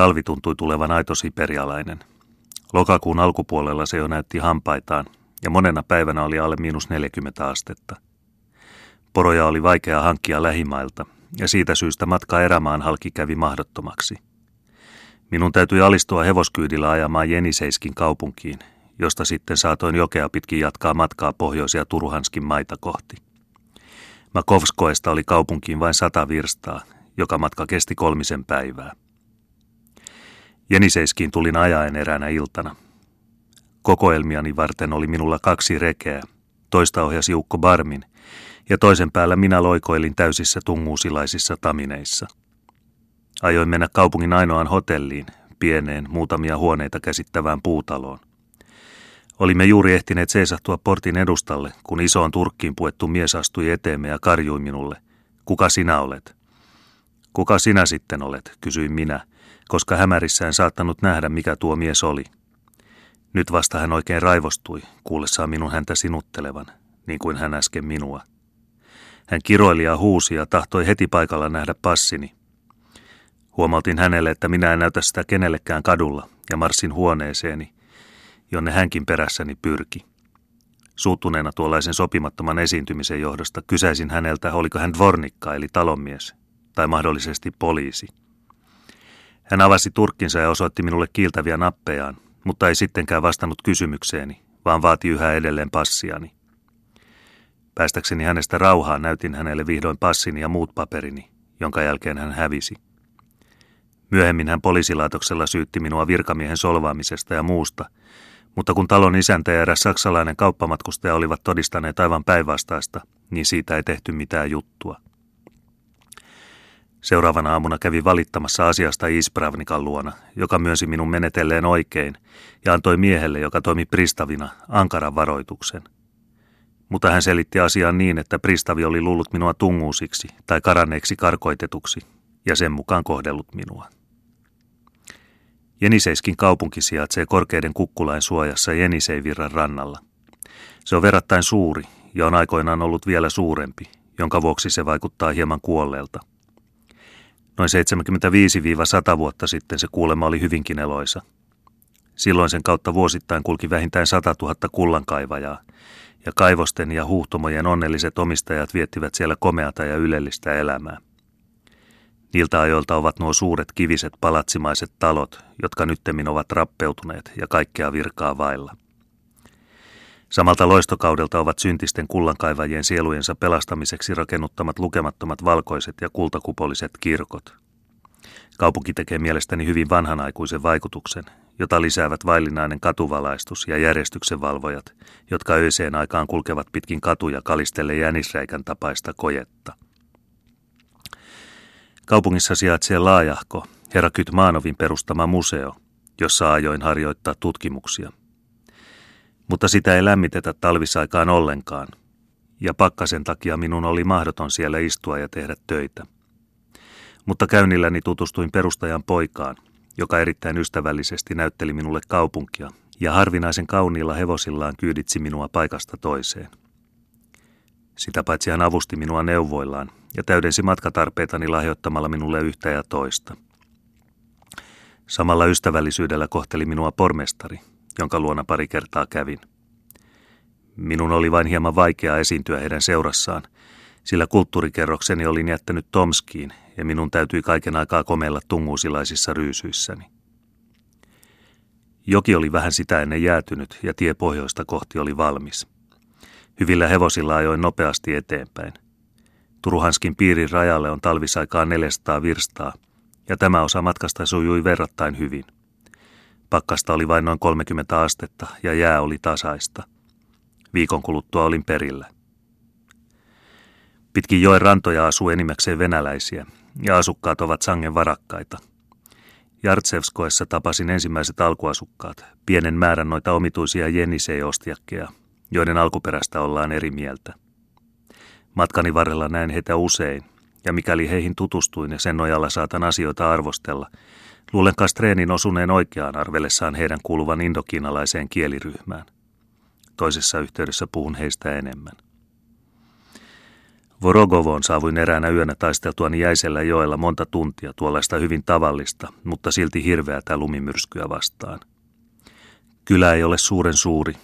Talvi tuntui tulevan aito siperialainen. Lokakuun alkupuolella se jo näytti hampaitaan, ja monena päivänä oli alle miinus 40 astetta. Poroja oli vaikea hankkia lähimailta, ja siitä syystä matka erämaan halki kävi mahdottomaksi. Minun täytyi alistua hevoskyydillä ajamaan Jeniseiskin kaupunkiin, josta sitten saatoin jokea pitkin jatkaa matkaa pohjoisia Turhanskin maita kohti. Makovskoesta oli kaupunkiin vain sata virstaa, joka matka kesti kolmisen päivää. Jeniseiskiin tulin ajaen eräänä iltana. Kokoelmiani varten oli minulla kaksi rekeä. Toista ohjasi Jukko Barmin, ja toisen päällä minä loikoilin täysissä tunguusilaisissa tamineissa. Ajoin mennä kaupungin ainoaan hotelliin, pieneen, muutamia huoneita käsittävään puutaloon. Olimme juuri ehtineet seisahtua portin edustalle, kun isoon turkkiin puettu mies astui eteemme ja karjui minulle. Kuka sinä olet? Kuka sinä sitten olet, kysyin minä, koska hämärissään saattanut nähdä, mikä tuo mies oli. Nyt vasta hän oikein raivostui, kuullessaan minun häntä sinuttelevan, niin kuin hän äsken minua. Hän kiroili ja huusi ja tahtoi heti paikalla nähdä passini. Huomautin hänelle, että minä en näytä sitä kenellekään kadulla, ja marssin huoneeseeni, jonne hänkin perässäni pyrki. Suuttuneena tuollaisen sopimattoman esiintymisen johdosta kysäisin häneltä, oliko hän dvornikka eli talonmies, tai mahdollisesti poliisi. Hän avasi turkkinsa ja osoitti minulle kiiltäviä nappejaan, mutta ei sittenkään vastannut kysymykseeni, vaan vaati yhä edelleen passiani. Päästäkseni hänestä rauhaan näytin hänelle vihdoin passini ja muut paperini, jonka jälkeen hän hävisi. Myöhemmin hän poliisilaitoksella syytti minua virkamiehen solvaamisesta ja muusta, mutta kun talon isäntä ja eräs saksalainen kauppamatkustaja olivat todistaneet aivan päinvastaista, niin siitä ei tehty mitään juttua. Seuraavana aamuna kävi valittamassa asiasta Ispravnikan luona, joka myönsi minun menetelleen oikein ja antoi miehelle, joka toimi pristavina, ankaran varoituksen. Mutta hän selitti asian niin, että pristavi oli luullut minua tunguusiksi tai karanneeksi karkoitetuksi ja sen mukaan kohdellut minua. Jeniseiskin kaupunki sijaitsee korkeiden kukkulain suojassa Jeniseivirran rannalla. Se on verrattain suuri ja on aikoinaan ollut vielä suurempi, jonka vuoksi se vaikuttaa hieman kuolleelta. Noin 75-100 vuotta sitten se kuulema oli hyvinkin eloisa. Silloin sen kautta vuosittain kulki vähintään 100 000 kullankaivajaa, ja kaivosten ja huhtomojen onnelliset omistajat viettivät siellä komeata ja ylellistä elämää. Niiltä ajoilta ovat nuo suuret kiviset palatsimaiset talot, jotka nyttemmin ovat rappeutuneet ja kaikkea virkaa vailla. Samalta loistokaudelta ovat syntisten kullankaivajien sielujensa pelastamiseksi rakennuttamat lukemattomat valkoiset ja kultakupoliset kirkot. Kaupunki tekee mielestäni hyvin vanhanaikuisen vaikutuksen, jota lisäävät vaillinainen katuvalaistus ja järjestyksenvalvojat, jotka öiseen aikaan kulkevat pitkin katuja kalistelle jänisräikän tapaista kojetta. Kaupungissa sijaitsee laajahko, herra Kytmaanovin perustama museo, jossa ajoin harjoittaa tutkimuksia. Mutta sitä ei lämmitetä talvisaikaan ollenkaan, ja pakkasen takia minun oli mahdoton siellä istua ja tehdä töitä. Mutta käynnilläni tutustuin perustajan poikaan, joka erittäin ystävällisesti näytteli minulle kaupunkia, ja harvinaisen kauniilla hevosillaan kyyditsi minua paikasta toiseen. Sitä paitsi hän avusti minua neuvoillaan ja täydensi matkatarpeitani lahjoittamalla minulle yhtä ja toista. Samalla ystävällisyydellä kohteli minua pormestari, jonka luona pari kertaa kävin. Minun oli vain hieman vaikea esiintyä heidän seurassaan, sillä kulttuurikerrokseni olin jättänyt Tomskiin ja minun täytyi kaiken aikaa komella tunguusilaisissa ryysyissäni. Joki oli vähän sitä ennen jäätynyt ja tie pohjoista kohti oli valmis. Hyvillä hevosilla ajoin nopeasti eteenpäin. Turuhanskin piirin rajalle on talvisaikaa 400 virstaa, ja tämä osa matkasta sujui verrattain hyvin. Pakkasta oli vain noin 30 astetta ja jää oli tasaista. Viikon kuluttua olin perillä. Pitkin joen rantoja asuu enimmäkseen venäläisiä, ja asukkaat ovat sangen varakkaita. Jartsevskoessa tapasin ensimmäiset alkuasukkaat, pienen määrän noita omituisia jenisei-ostiakkeja, joiden alkuperästä ollaan eri mieltä. Matkani varrella näin heitä usein, ja mikäli heihin tutustuin ja sen nojalla saatan asioita arvostella, luulen Kastreenin osuneen oikeaan arvellessaan heidän kuuluvan indokiinalaiseen kieliryhmään. Toisessa yhteydessä puhun heistä enemmän. Vorogovoon saavuin eräänä yönä taisteltuani jäisellä joella monta tuntia tuollaista hyvin tavallista, mutta silti hirveätä lumimyrskyä vastaan. Kylä ei ole suuren suuri,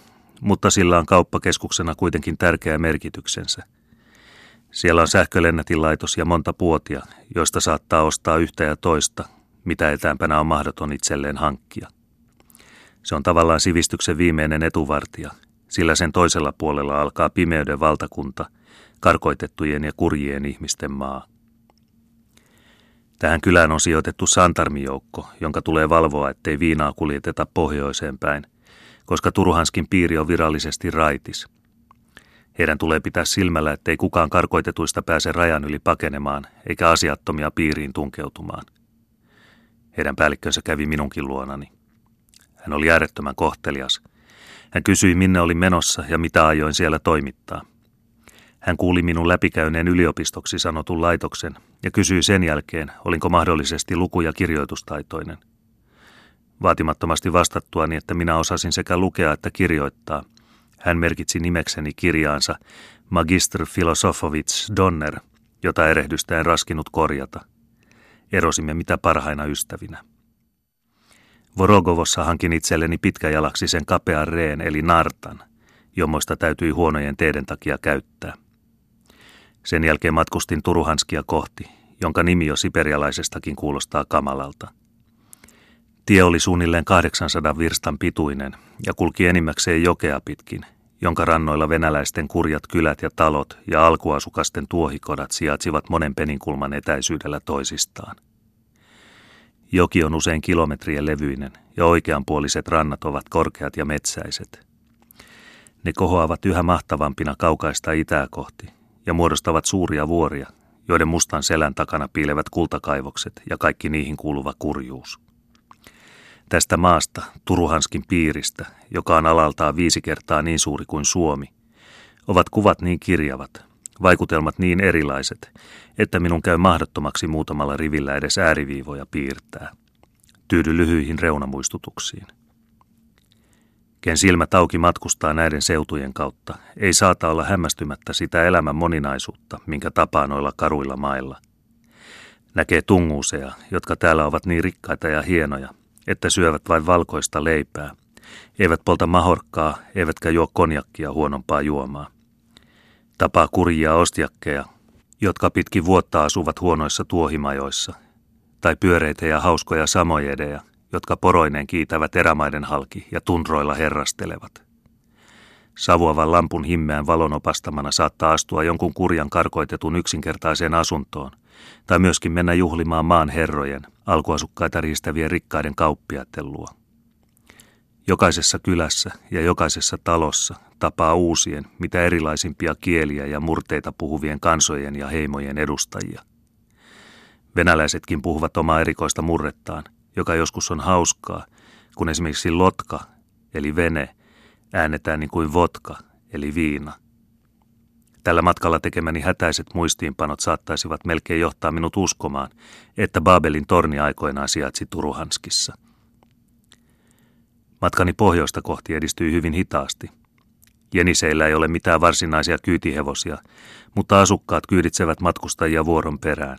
mutta sillä on kauppakeskuksena kuitenkin tärkeä merkityksensä. Siellä on sähkölennätinlaitos ja monta puotia, joista saattaa ostaa yhtä ja toista, mitä etäämpänä on mahdoton itselleen hankkia. Se on tavallaan sivistyksen viimeinen etuvartija, sillä sen toisella puolella alkaa pimeyden valtakunta, karkoitettujen ja kurjien ihmisten maa. Tähän kylään on sijoitettu santarmijoukko, jonka tulee valvoa, ettei viinaa kuljeteta pohjoiseen päin, koska Turhanskin piiri on virallisesti raitis. Heidän tulee pitää silmällä, ettei kukaan karkoitetuista pääse rajan yli pakenemaan, eikä asiattomia piiriin tunkeutumaan. Heidän päällikkönsä kävi minunkin luonani. Hän oli äärettömän kohtelias. Hän kysyi, minne oli menossa ja mitä ajoin siellä toimittaa. Hän kuuli minun läpikäyneen yliopistoksi sanotun laitoksen ja kysyi sen jälkeen, olinko mahdollisesti luku- ja kirjoitustaitoinen. Vaatimattomasti vastattuani, että minä osasin sekä lukea että kirjoittaa, hän merkitsi nimekseni kirjaansa Magister Filosofovits Donner, jota erehdystä en raskinut korjata. Erosimme mitä parhaina ystävinä. Vorogovossa hankin itselleni pitkäjalaksisen kapean reen eli nartan, jommoista täytyi huonojen teiden takia käyttää. Sen jälkeen matkustin Turuhanskia kohti, jonka nimi jo siperialaisestakin kuulostaa kamalalta. Tie oli suunnilleen 800 virstan pituinen ja kulki enimmäkseen jokea pitkin, jonka rannoilla venäläisten kurjat kylät ja talot ja alkuasukasten tuohikodat sijaitsivat monen peninkulman etäisyydellä toisistaan. Joki on usein kilometrien levyinen ja oikeanpuoliset rannat ovat korkeat ja metsäiset. Ne kohoavat yhä mahtavampina kaukaista itää kohti ja muodostavat suuria vuoria, joiden mustan selän takana piilevät kultakaivokset ja kaikki niihin kuuluva kurjuus. Tästä maasta, Turuhanskin piiristä, joka on alaltaan viisi kertaa niin suuri kuin Suomi, ovat kuvat niin kirjavat, vaikutelmat niin erilaiset, että minun käy mahdottomaksi muutamalla rivillä edes ääriviivoja piirtää. Tyydy lyhyihin reunamuistutuksiin. Ken silmät auki matkustaa näiden seutujen kautta, ei saata olla hämmästymättä sitä elämän moninaisuutta, minkä tapaa noilla karuilla mailla. Näkee tunguuseja, jotka täällä ovat niin rikkaita ja hienoja, että syövät vain valkoista leipää, eivät polta mahorkkaa, eivätkä juo konjakkia huonompaa juomaa. Tapaa kurjia ostiakkeja, jotka pitkin vuotta asuvat huonoissa tuohimajoissa, tai pyöreitä ja hauskoja samojedeja, jotka poroineen kiitävät erämaiden halki ja tundroilla herrastelevat. Savuavan lampun himmeän valon opastamana saattaa astua jonkun kurjan karkoitetun yksinkertaiseen asuntoon, tai myöskin mennä juhlimaan maan herrojen, alkuasukkaita riistävien rikkaiden kauppiaiden luo. Jokaisessa kylässä ja jokaisessa talossa tapaa uusien, mitä erilaisimpia kieliä ja murteita puhuvien kansojen ja heimojen edustajia. Venäläisetkin puhuvat omaa erikoista murrettaan, joka joskus on hauskaa, kun esimerkiksi lotka, eli vene, äänetään niin kuin vodka, eli viina. Tällä matkalla tekemäni hätäiset muistiinpanot saattaisivat melkein johtaa minut uskomaan, että Babelin torni aikoinaan sijaitsi Turuhanskissa – Matkani pohjoista kohti edistyi hyvin hitaasti. Jeniseillä ei ole mitään varsinaisia kyytihevosia, mutta asukkaat kyyditsevät matkustajia vuoron perään.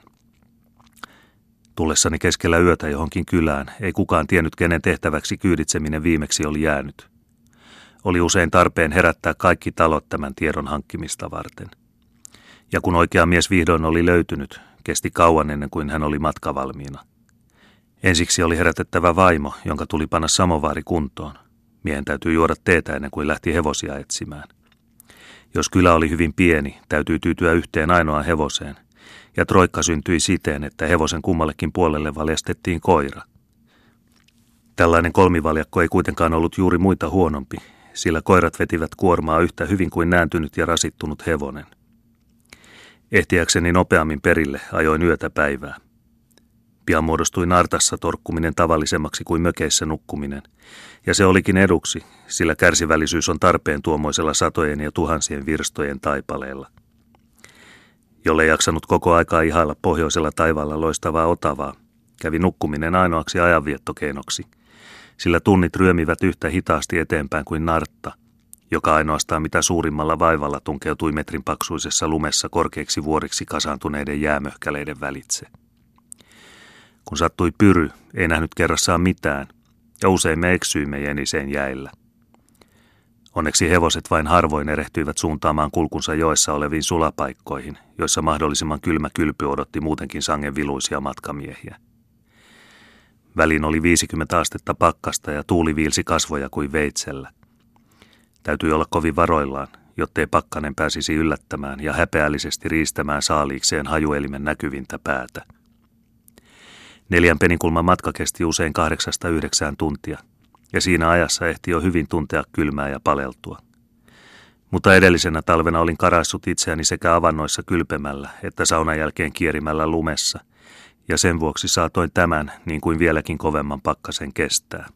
Tullessani keskellä yötä johonkin kylään ei kukaan tiennyt, kenen tehtäväksi kyyditseminen viimeksi oli jäänyt. Oli usein tarpeen herättää kaikki talot tämän tiedon hankkimista varten. Ja kun oikea mies vihdoin oli löytynyt, kesti kauan ennen kuin hän oli matkavalmiina. Ensiksi oli herätettävä vaimo, jonka tuli panna samovaari kuntoon. Miehen täytyy juoda teetä ennen kuin lähti hevosia etsimään. Jos kylä oli hyvin pieni, täytyy tyytyä yhteen ainoaan hevoseen. Ja troikka syntyi siten, että hevosen kummallekin puolelle valjastettiin koira. Tällainen kolmivaljakko ei kuitenkaan ollut juuri muita huonompi, sillä koirat vetivät kuormaa yhtä hyvin kuin nääntynyt ja rasittunut hevonen. Ehtiäkseni nopeammin perille ajoin yötä päivää. Pian muodostui nartassa torkkuminen tavallisemmaksi kuin mökeissä nukkuminen, ja se olikin eduksi, sillä kärsivällisyys on tarpeen tuomoisella satojen ja tuhansien virstojen taipaleella. Jolle jaksanut koko aikaa ihailla pohjoisella taivaalla loistavaa otavaa, kävi nukkuminen ainoaksi ajanviettokeinoksi, sillä tunnit ryömivät yhtä hitaasti eteenpäin kuin nartta, joka ainoastaan mitä suurimmalla vaivalla tunkeutui metrin paksuisessa lumessa korkeiksi vuoriksi kasaantuneiden jäämöhkäleiden välitse. Kun sattui pyry, ei nähnyt kerrassaan mitään, ja usein me eksyimme Jeniseen jäillä. Onneksi hevoset vain harvoin erehtyivät suuntaamaan kulkunsa joessa oleviin sulapaikkoihin, joissa mahdollisimman kylmä kylpy odotti muutenkin sangen viluisia matkamiehiä. Välin oli 50 astetta pakkasta ja tuuli viilsi kasvoja kuin veitsellä. Täytyi olla kovin varoillaan, jottei pakkanen pääsisi yllättämään ja häpeällisesti riistämään saaliikseen hajuelimen näkyvintä päätä. Neljän peninkulman matka kesti usein kahdeksasta yhdeksään tuntia, ja siinä ajassa ehti jo hyvin tuntea kylmää ja paleltua. Mutta edellisenä talvena olin karaissut itseäni sekä avannoissa kylpemällä että saunan jälkeen kierimällä lumessa, ja sen vuoksi saatoin tämän niin kuin vieläkin kovemman pakkasen kestää.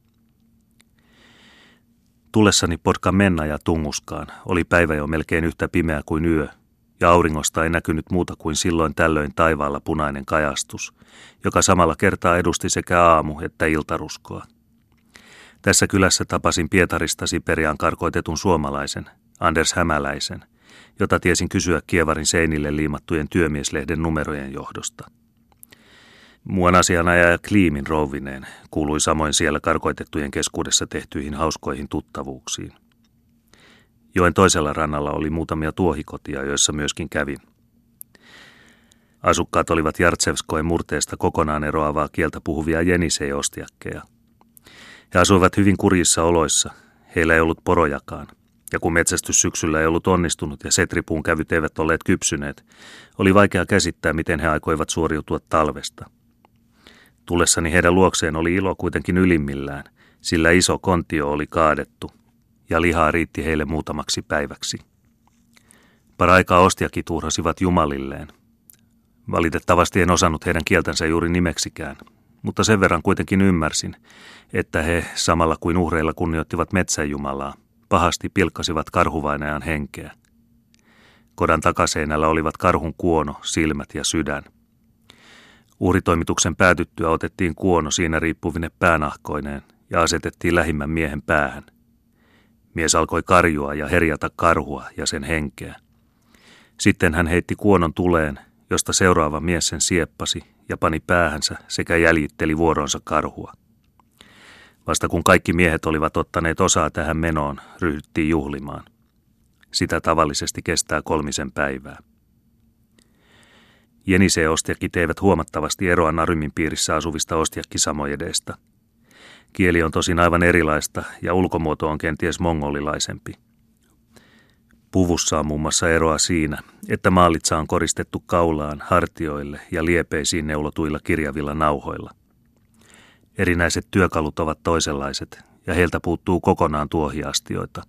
Tullessani Potkan Menna ja Tunguskaan oli päivä jo melkein yhtä pimeä kuin yö, ja auringosta ei näkynyt muuta kuin silloin tällöin taivaalla punainen kajastus, joka samalla kertaa edusti sekä aamu- että iltaruskoa. Tässä kylässä tapasin Pietarista Siperiaan karkoitetun suomalaisen, Anders Hämäläisen, jota tiesin kysyä Kievarin seinille liimattujen työmieslehden numerojen johdosta. Muun asianajaja Kliimin rouvineen kuului samoin siellä karkoitettujen keskuudessa tehtyihin hauskoihin tuttavuuksiin. Joen toisella rannalla oli muutamia tuohikotia, joissa myöskin kävin. Asukkaat olivat Jartsevskoen murteesta kokonaan eroavaa kieltä puhuvia jenisei-ostiakkeja. He asuivat hyvin kurjissa oloissa, heillä ei ollut porojakaan. Ja kun metsästys syksyllä ei ollut onnistunut ja setripuun kävyt eivät olleet kypsyneet, oli vaikea käsittää, miten he aikoivat suoriutua talvesta. Tullessani heidän luokseen oli ilo kuitenkin ylimmillään, sillä iso kontio oli kaadettu – ja lihaa riitti heille muutamaksi päiväksi. Paraikaa ostiakin tuhrasivat jumalilleen. Valitettavasti en osannut heidän kieltänsä juuri nimeksikään, mutta sen verran kuitenkin ymmärsin, että he, samalla kuin uhreilla kunnioittivat metsäjumalaa, pahasti pilkkasivat karhuvainajan henkeä. Kodan takaseinällä olivat karhun kuono, silmät ja sydän. Uhritoimituksen päätyttyä otettiin kuono siinä riippuvine päänahkoineen ja asetettiin lähimmän miehen päähän. Mies alkoi karjua ja herjata karhua ja sen henkeä. Sitten hän heitti kuonon tuleen, josta seuraava mies sen sieppasi ja pani päähänsä sekä jäljitteli vuoronsa karhua. Vasta kun kaikki miehet olivat ottaneet osaa tähän menoon, ryhdyttiin juhlimaan. Sitä tavallisesti kestää kolmisen päivää. Jenisee ostiakit eivät huomattavasti eroa Narymin piirissä asuvista ostiakkisamojedeista – Kieli on tosin aivan erilaista ja ulkomuoto on kenties mongolilaisempi. Puvussa on muun muassa eroa siinä, että maalitsa on koristettu kaulaan, hartioille ja liepeisiin neulotuilla kirjavilla nauhoilla. Erinäiset työkalut ovat toisenlaiset ja heiltä puuttuu kokonaan tuohiastioita.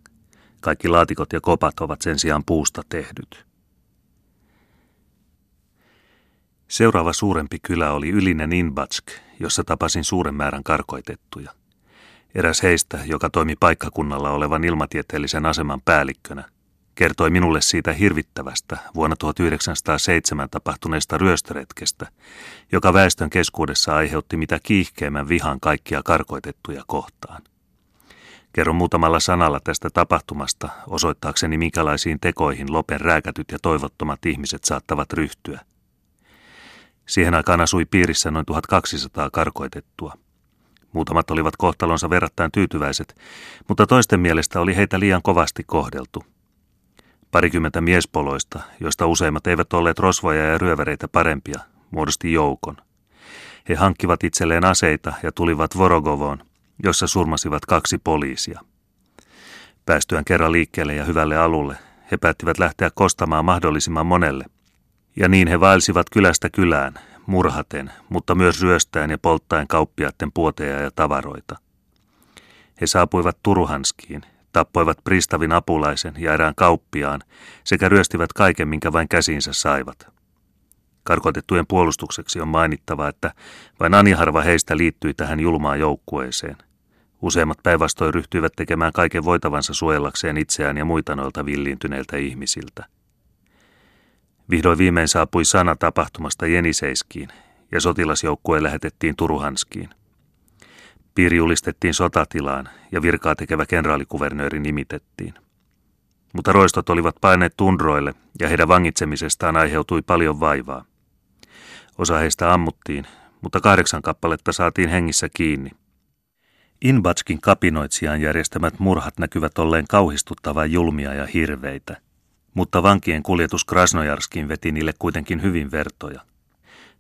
Kaikki laatikot ja kopat ovat sen sijaan puusta tehdyt. Seuraava suurempi kylä oli Ylinen Inbatsk, jossa tapasin suuren määrän karkoitettuja. Eräs heistä, joka toimi paikkakunnalla olevan ilmatieteellisen aseman päällikkönä, kertoi minulle siitä hirvittävästä vuonna 1907 tapahtuneesta ryöstöretkestä, joka väestön keskuudessa aiheutti mitä kiihkeimmän vihan kaikkia karkoitettuja kohtaan. Kerron muutamalla sanalla tästä tapahtumasta osoittaakseni minkälaisiin tekoihin Lopen rääkätyt ja toivottomat ihmiset saattavat ryhtyä – Siihen aikaan asui piirissä noin 1200 karkoitettua. Muutamat olivat kohtalonsa verrattain tyytyväiset, mutta toisten mielestä oli heitä liian kovasti kohdeltu. Parikymmentä miespoloista, joista useimmat eivät olleet rosvoja ja ryövereitä parempia, muodosti joukon. He hankkivat itselleen aseita ja tulivat Vorogovoon, jossa surmasivat kaksi poliisia. Päästyään kerran liikkeelle ja hyvälle alulle, he päättivät lähteä kostamaan mahdollisimman monelle – ja niin he vaelsivat kylästä kylään, murhaten, mutta myös ryöstäen ja polttaen kauppiaiden puoteja ja tavaroita. He saapuivat Turuhanskiin, tappoivat pristavin apulaisen ja erään kauppiaan sekä ryöstivät kaiken, minkä vain käsiinsä saivat. Karkotettujen puolustukseksi on mainittava, että vain aniharva heistä liittyi tähän julmaan joukkueeseen. Useimmat päinvastoin ryhtyivät tekemään kaiken voitavansa suojellakseen itseään ja muita noilta villiintyneiltä ihmisiltä. Vihdoin viimein saapui sana tapahtumasta Jeniseiskiin ja sotilasjoukkue lähetettiin Turuhanskiin. Piiri julistettiin sotatilaan ja virkaa tekevä kenraalikuvernööri nimitettiin. mutta roistot olivat paineet tundroille ja heidän vangitsemisestaan aiheutui paljon vaivaa. Osa heistä ammuttiin, mutta kahdeksan kappaletta saatiin hengissä kiinni. Inbatskin kapinoitsijan järjestämät murhat näkyvät olleen kauhistuttavan julmia ja hirveitä, mutta vankien kuljetus Krasnojarskin veti niille kuitenkin hyvin vertoja.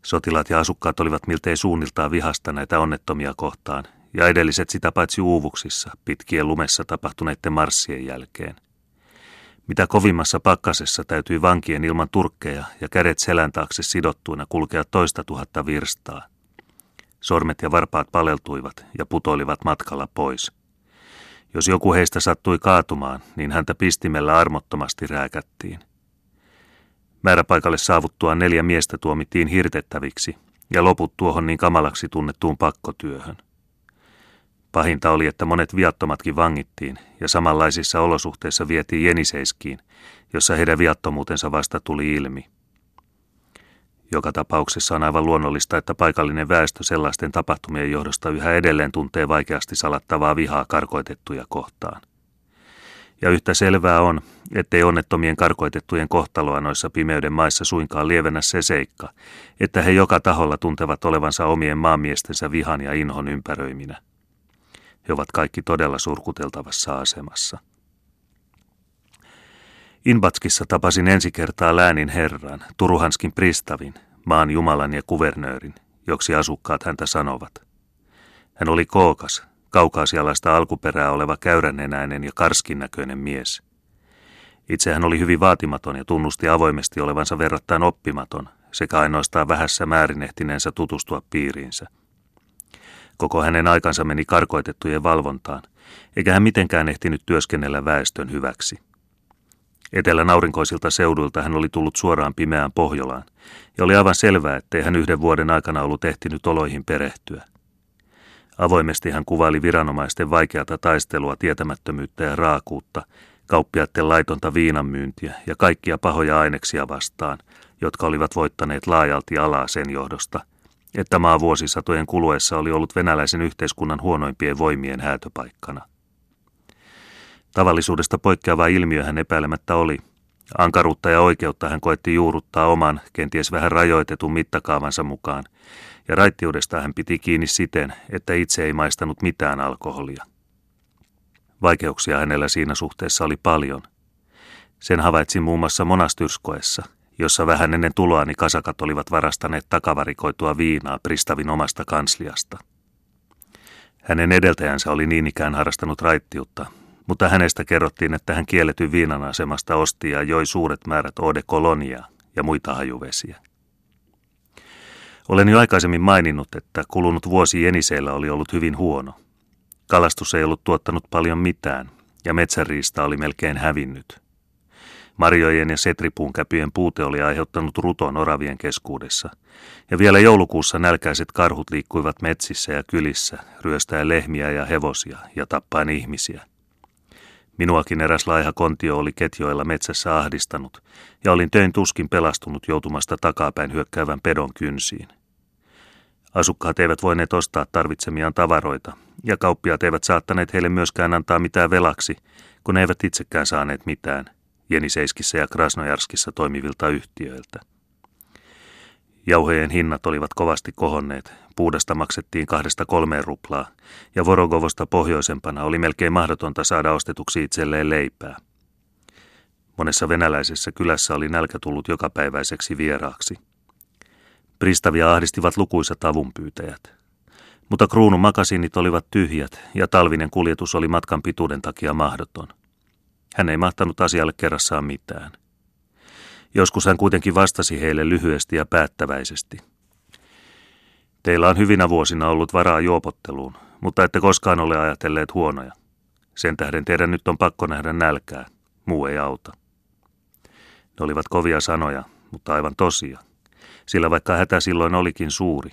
Sotilaat ja asukkaat olivat miltei suunniltaan vihasta näitä onnettomia kohtaan, ja edelliset sitä paitsi uuvuksissa, pitkien lumessa tapahtuneiden marssien jälkeen. Mitä kovimmassa pakkasessa täytyi vankien ilman turkkeja ja kädet selän taakse sidottuina kulkea toista tuhatta virstaa. Sormet ja varpaat paleltuivat ja putoilivat matkalla pois. Jos joku heistä sattui kaatumaan, niin häntä pistimellä armottomasti rääkättiin. Määräpaikalle saavuttua neljä miestä tuomittiin hirtettäviksi ja loput tuohon niin kamalaksi tunnettuun pakkotyöhön. Pahinta oli, että monet viattomatkin vangittiin ja samanlaisissa olosuhteissa vietiin Jeniseiskiin, jossa heidän viattomuutensa vasta tuli ilmi. Joka tapauksessa on aivan luonnollista, että paikallinen väestö sellaisten tapahtumien johdosta yhä edelleen tuntee vaikeasti salattavaa vihaa karkoitettuja kohtaan. Ja yhtä selvää on, ettei onnettomien karkoitettujen kohtaloa noissa pimeyden maissa suinkaan lievennä se seikka, että he joka taholla tuntevat olevansa omien maamiestensä vihan ja inhon ympäröiminä. He ovat kaikki todella surkuteltavassa asemassa. Inbatskissa tapasin ensi kertaa läänin herran, Turuhanskin pristavin, maan jumalan ja kuvernöörin, joksi asukkaat häntä sanovat. Hän oli kookas, kaukaasialaista alkuperää oleva käyränenäinen ja karskinnäköinen mies. Itse hän oli hyvin vaatimaton ja tunnusti avoimesti olevansa verrattain oppimaton, sekä ainoastaan vähässä määrin ehtineensä tutustua piiriinsä. Koko hänen aikansa meni karkoitettujen valvontaan, eikä hän mitenkään ehtinyt työskennellä väestön hyväksi. Etelän aurinkoisilta seuduilta hän oli tullut suoraan pimeään Pohjolaan, ja oli aivan selvää, ettei hän yhden vuoden aikana ollut ehtinyt oloihin perehtyä. Avoimesti hän kuvaili viranomaisten vaikeata taistelua, tietämättömyyttä ja raakuutta, kauppiaiden laitonta viinanmyyntiä ja kaikkia pahoja aineksia vastaan, jotka olivat voittaneet laajalti alaa sen johdosta, että maa vuosisatojen kuluessa oli ollut venäläisen yhteiskunnan huonoimpien voimien häätöpaikkana. Tavallisuudesta poikkeava ilmiö hän epäilemättä oli. Ankaruutta ja oikeutta hän koetti juurruttaa oman, kenties vähän rajoitetun mittakaavansa mukaan, ja raittiudesta hän piti kiinni siten, että itse ei maistanut mitään alkoholia. Vaikeuksia hänellä siinä suhteessa oli paljon. Sen havaitsin muun muassa monastyrskoessa, jossa vähän ennen tuloani kasakat olivat varastaneet takavarikoitua viinaa Pristavin omasta kansliasta. Hänen edeltäjänsä oli niin ikään harrastanut raittiutta, mutta hänestä kerrottiin, että hän kielletyn viinan asemasta osti ja joi suuret määrät ode kolonia ja muita hajuvesiä. Olen jo aikaisemmin maininnut, että kulunut vuosi Jeniseillä oli ollut hyvin huono. Kalastus ei ollut tuottanut paljon mitään, ja metsäriista oli melkein hävinnyt. Marjojen ja setripuun käpyjen puute oli aiheuttanut ruton oravien keskuudessa, ja vielä joulukuussa nälkäiset karhut liikkuivat metsissä ja kylissä, ryöstäen lehmiä ja hevosia ja tappaen ihmisiä. Minuakin eräs laiha kontio oli ketjoilla metsässä ahdistanut, ja olin töin tuskin pelastunut joutumasta takapäin hyökkäävän pedon kynsiin. Asukkaat eivät voineet ostaa tarvitsemiaan tavaroita, ja kauppiaat eivät saattaneet heille myöskään antaa mitään velaksi, kun eivät itsekään saaneet mitään, Jeniseiskissä ja Krasnojarskissa toimivilta yhtiöiltä. Jauhejen hinnat olivat kovasti kohonneet, puudasta maksettiin kahdesta kolmeen ruplaa, ja Vorogovosta pohjoisempana oli melkein mahdotonta saada ostetuksi itselleen leipää. Monessa venäläisessä kylässä oli nälkä tullut jokapäiväiseksi vieraaksi. Pristavia ahdistivat lukuisat avunpyytäjät. Mutta kruunun makasiinit olivat tyhjät ja talvinen kuljetus oli matkan pituuden takia mahdoton. Hän ei mahtanut asialle kerrassaan mitään. Joskus hän kuitenkin vastasi heille lyhyesti ja päättäväisesti. Teillä on hyvinä vuosina ollut varaa juopotteluun, mutta ette koskaan ole ajatelleet huonoja. Sen tähden teidän nyt on pakko nähdä nälkää. Muu ei auta. Ne olivat kovia sanoja, mutta aivan tosia. Sillä vaikka hätä silloin olikin suuri,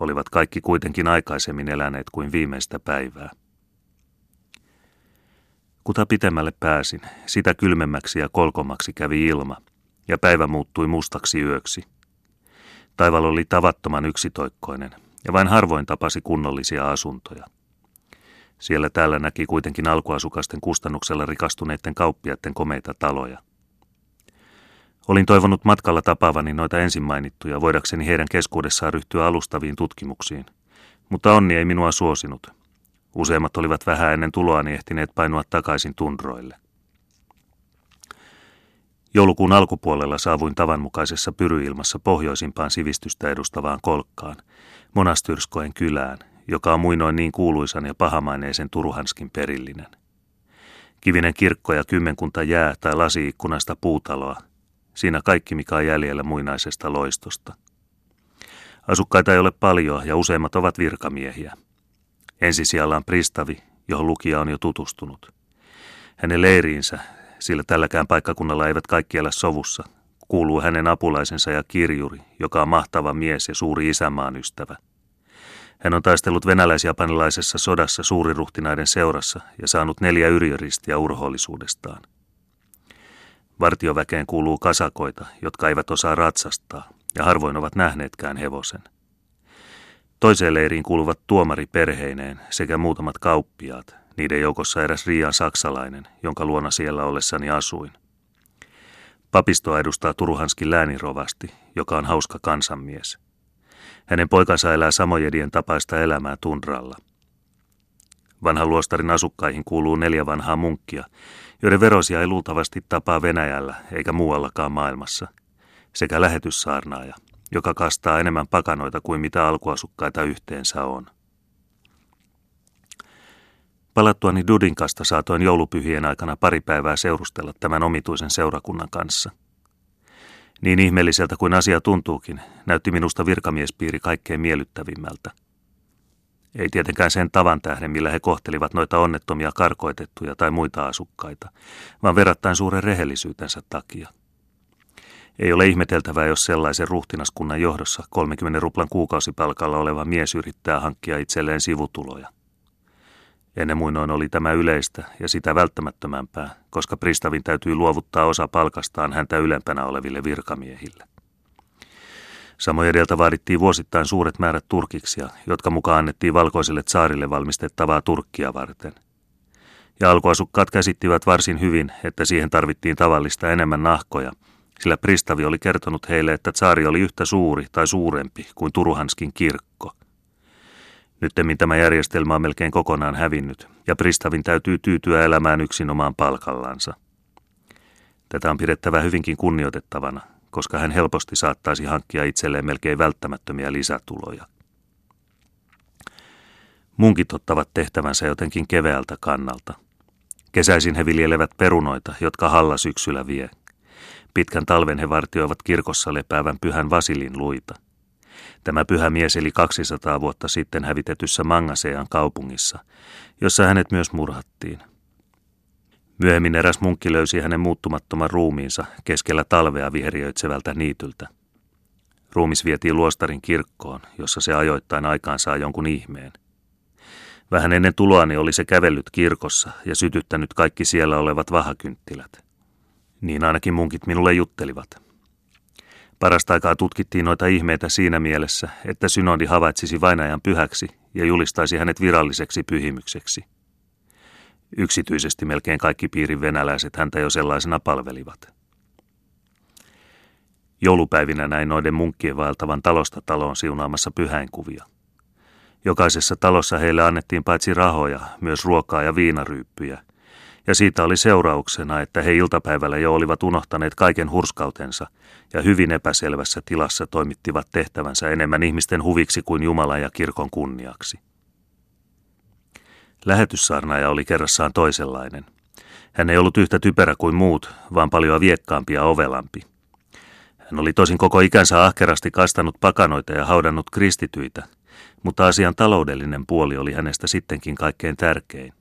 olivat kaikki kuitenkin aikaisemmin eläneet kuin viimeistä päivää. Kuta pitemmälle pääsin, sitä kylmemmäksi ja kolkommaksi kävi ilma – ja päivä muuttui mustaksi yöksi. Taival oli tavattoman yksitoikkoinen ja vain harvoin tapasi kunnollisia asuntoja. Siellä täällä näki kuitenkin alkuasukasten kustannuksella rikastuneiden kauppiaiden komeita taloja. Olin toivonut matkalla tapaavani noita ensin mainittuja, voidakseni heidän keskuudessaan ryhtyä alustaviin tutkimuksiin. Mutta onni ei minua suosinut. Useimmat olivat vähän ennen tuloani ehtineet painua takaisin tundroille. Joulukuun alkupuolella saavuin tavanmukaisessa pyryilmassa pohjoisimpaan sivistystä edustavaan kolkkaan, Monastyrskoen kylään, joka on muinoin niin kuuluisan ja pahamaineisen Turuhanskin perillinen. Kivinen kirkko ja kymmenkunta jää- tai lasiikkunasta puutaloa, siinä kaikki mikä on jäljellä muinaisesta loistosta. Asukkaita ei ole paljon ja useimmat ovat virkamiehiä. Ensisijalla on pristavi, johon lukija on jo tutustunut. Hänen leiriinsä, sillä tälläkään paikkakunnalla eivät kaikki elä sovussa, kuuluu hänen apulaisensa ja kirjuri, joka on mahtava mies ja suuri isänmaan ystävä. Hän on taistellut venäläis-japanilaisessa sodassa suuriruhtinaiden seurassa ja saanut neljä yrjöristiä urhoollisuudestaan. Vartioväkeen kuuluu kasakoita, jotka eivät osaa ratsastaa ja harvoin ovat nähneetkään hevosen. Toiseen leiriin kuuluvat tuomari perheineen sekä muutamat kauppiaat, niiden joukossa eräs Riian saksalainen, jonka luona siellä ollessani asuin. Papistoa edustaa Turuhanskin läänirovasti, joka on hauska kansanmies. Hänen poikansa elää samojedien tapaista elämää tundralla. Vanhan luostarin asukkaihin kuuluu neljä vanhaa munkkia, joiden verosia ei luultavasti tapaa Venäjällä eikä muuallakaan maailmassa, sekä lähetyssaarnaaja, joka kastaa enemmän pakanoita kuin mitä alkuasukkaita yhteensä on. Palattuani Dudinkasta saatoin joulupyhien aikana pari päivää seurustella tämän omituisen seurakunnan kanssa. Niin ihmeelliseltä kuin asia tuntuukin, näytti minusta virkamiespiiri kaikkein miellyttävimmältä. Ei tietenkään sen tavan tähden, millä he kohtelivat noita onnettomia karkoitettuja tai muita asukkaita, vaan verrattain suuren rehellisyytensä takia. Ei ole ihmeteltävää, jos sellaisen ruhtinaskunnan johdossa 30 ruplan kuukausipalkalla oleva mies yrittää hankkia itselleen sivutuloja – Ennen muinoin oli tämä yleistä ja sitä välttämättömämpää, koska pristavin täytyy luovuttaa osa palkastaan häntä ylempänä oleville virkamiehille. Samoin edeltä vaadittiin vuosittain suuret määrät turkiksia, jotka mukaan annettiin valkoiselle saarille valmistettavaa turkkia varten. Ja alkuasukkaat käsittivät varsin hyvin, että siihen tarvittiin tavallista enemmän nahkoja, sillä pristavi oli kertonut heille, että saari oli yhtä suuri tai suurempi kuin Turuhanskin kirkko – Nyttemmin tämä järjestelmä on melkein kokonaan hävinnyt, ja Pristavin täytyy tyytyä elämään yksin omaan palkallansa. Tätä on pidettävä hyvinkin kunnioitettavana, koska hän helposti saattaisi hankkia itselleen melkein välttämättömiä lisätuloja. Munkit ottavat tehtävänsä jotenkin keveältä kannalta. Kesäisin he viljelevät perunoita, jotka halla syksyllä vie. Pitkän talven he vartioivat kirkossa lepäävän pyhän Vasilin luita – Tämä pyhä mies eli 200 vuotta sitten hävitetyssä Mangasean kaupungissa, jossa hänet myös murhattiin. Myöhemmin eräs munkki löysi hänen muuttumattoman ruumiinsa keskellä talvea viheriöitsevältä niityltä. Ruumis vietiin luostarin kirkkoon, jossa se ajoittain aikaan saa jonkun ihmeen. Vähän ennen tuloani oli se kävellyt kirkossa ja sytyttänyt kaikki siellä olevat vahakynttilät. Niin ainakin munkit minulle juttelivat. Parasta aikaa tutkittiin noita ihmeitä siinä mielessä, että synodi havaitsisi vainajan pyhäksi ja julistaisi hänet viralliseksi pyhimykseksi. Yksityisesti melkein kaikki piirin venäläiset häntä jo sellaisena palvelivat. Joulupäivinä näin noiden munkkien vaeltavan talosta taloon siunaamassa pyhäinkuvia. Jokaisessa talossa heille annettiin paitsi rahoja, myös ruokaa ja viinaryyppyjä – ja siitä oli seurauksena, että he iltapäivällä jo olivat unohtaneet kaiken hurskautensa ja hyvin epäselvässä tilassa toimittivat tehtävänsä enemmän ihmisten huviksi kuin Jumalan ja kirkon kunniaksi. Lähetyssaarnaaja oli kerrassaan toisenlainen. Hän ei ollut yhtä typerä kuin muut, vaan paljon viekkaampi ja ovelampi. Hän oli tosin koko ikänsä ahkerasti kastanut pakanoita ja haudannut kristityitä, mutta asian taloudellinen puoli oli hänestä sittenkin kaikkein tärkein.